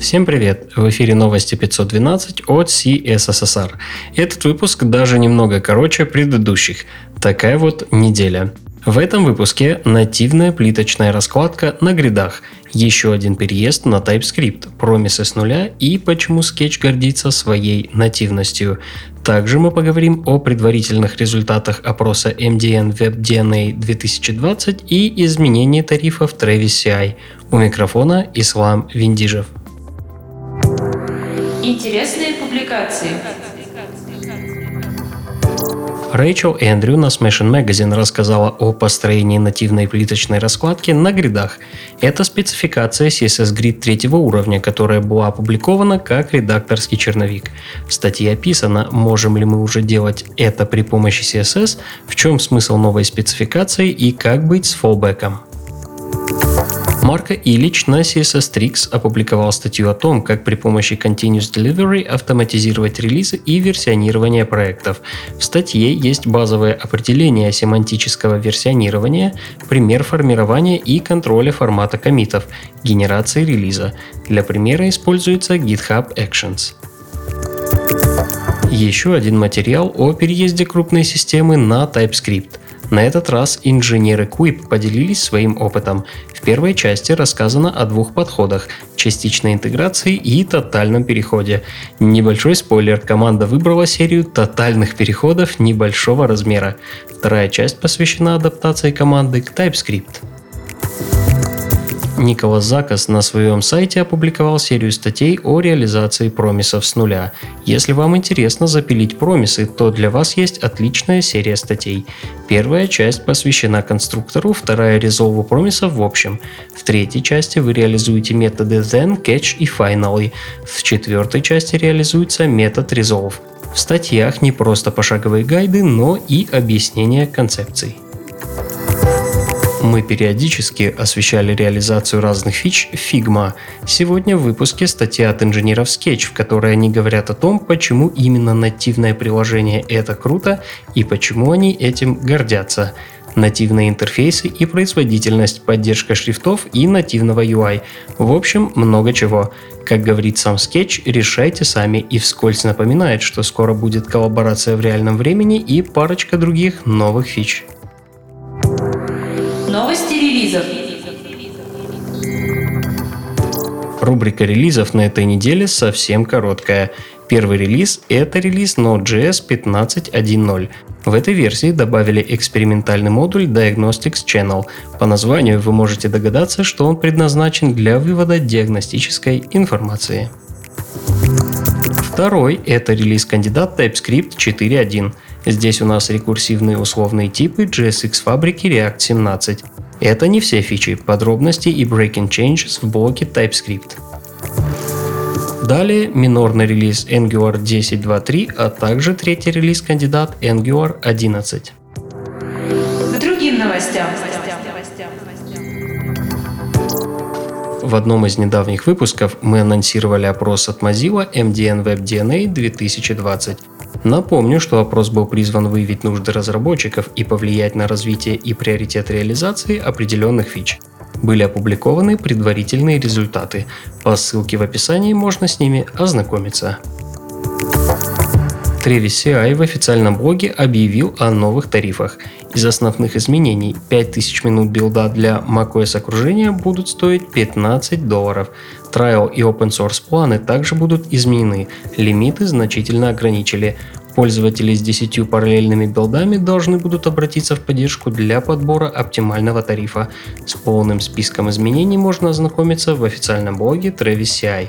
Всем привет! В эфире новости 512 от CSSR. Этот выпуск даже немного короче предыдущих. Такая вот неделя. В этом выпуске нативная плиточная раскладка на гридах, еще один переезд на TypeScript, промисы с нуля и почему Sketch гордится своей нативностью. Также мы поговорим о предварительных результатах опроса MDN WebDNA 2020 и изменении тарифов Travis CI. У микрофона Ислам Виндижев. Интересные публикации. Рэйчел Эндрю на Smashing Magazine рассказала о построении нативной плиточной раскладки на гридах. Это спецификация CSS Grid третьего уровня, которая была опубликована как редакторский черновик. В статье описано, можем ли мы уже делать это при помощи CSS, в чем смысл новой спецификации и как быть с фоллбеком. Марко Ильич на CSS Tricks опубликовал статью о том, как при помощи Continuous Delivery автоматизировать релизы и версионирование проектов. В статье есть базовое определение семантического версионирования, пример формирования и контроля формата комитов, генерации релиза. Для примера используется GitHub Actions. Еще один материал о переезде крупной системы на TypeScript – на этот раз инженеры Quip поделились своим опытом. В первой части рассказано о двух подходах – частичной интеграции и тотальном переходе. Небольшой спойлер, команда выбрала серию тотальных переходов небольшого размера. Вторая часть посвящена адаптации команды к TypeScript. Николас Закас на своем сайте опубликовал серию статей о реализации промисов с нуля. Если вам интересно запилить промисы, то для вас есть отличная серия статей. Первая часть посвящена конструктору, вторая – резолву промисов в общем. В третьей части вы реализуете методы then, catch и finally. В четвертой части реализуется метод resolve. В статьях не просто пошаговые гайды, но и объяснение концепций. Мы периодически освещали реализацию разных фич Figma. Сегодня в выпуске статья от инженеров Sketch, в которой они говорят о том, почему именно нативное приложение это круто и почему они этим гордятся нативные интерфейсы и производительность, поддержка шрифтов и нативного UI. В общем, много чего. Как говорит сам Sketch, решайте сами и вскользь напоминает, что скоро будет коллаборация в реальном времени и парочка других новых фич. Новости релизов. Рубрика релизов на этой неделе совсем короткая. Первый релиз – это релиз Node.js 15.1.0. В этой версии добавили экспериментальный модуль Diagnostics Channel. По названию вы можете догадаться, что он предназначен для вывода диагностической информации. Второй – это релиз кандидат TypeScript 4.1. Здесь у нас рекурсивные условные типы JSX фабрики React 17. Это не все фичи, подробности и breaking changes в блоке TypeScript. Далее минорный релиз Angular 10.2.3, а также третий релиз кандидат Angular 11. К другим новостям. В одном из недавних выпусков мы анонсировали опрос от Mozilla MDN Web DNA 2020. Напомню, что опрос был призван выявить нужды разработчиков и повлиять на развитие и приоритет реализации определенных фич. Были опубликованы предварительные результаты. По ссылке в описании можно с ними ознакомиться. Travis CI в официальном блоге объявил о новых тарифах. Из основных изменений 5000 минут билда для macOS окружения будут стоить 15 долларов. Trial и Open Source планы также будут изменены, лимиты значительно ограничили. Пользователи с 10 параллельными билдами должны будут обратиться в поддержку для подбора оптимального тарифа. С полным списком изменений можно ознакомиться в официальном блоге Travis CI.